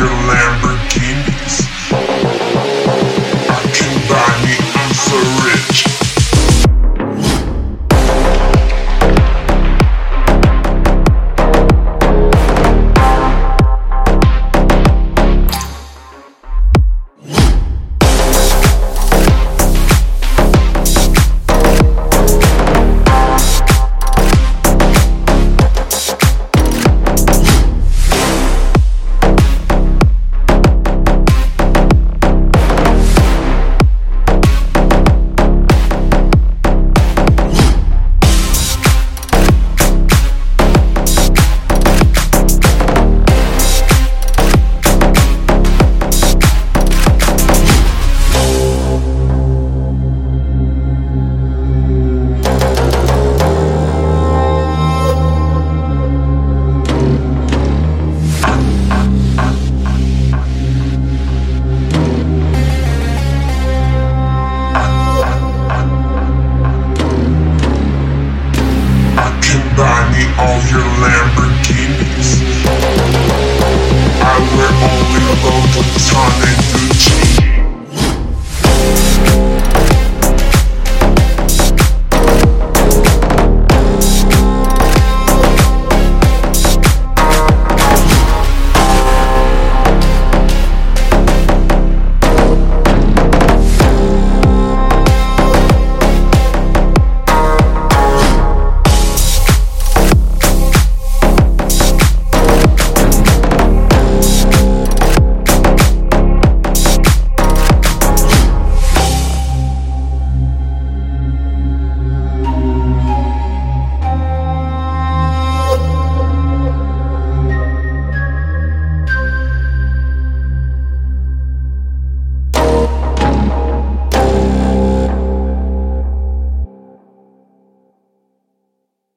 your Lamborghini. time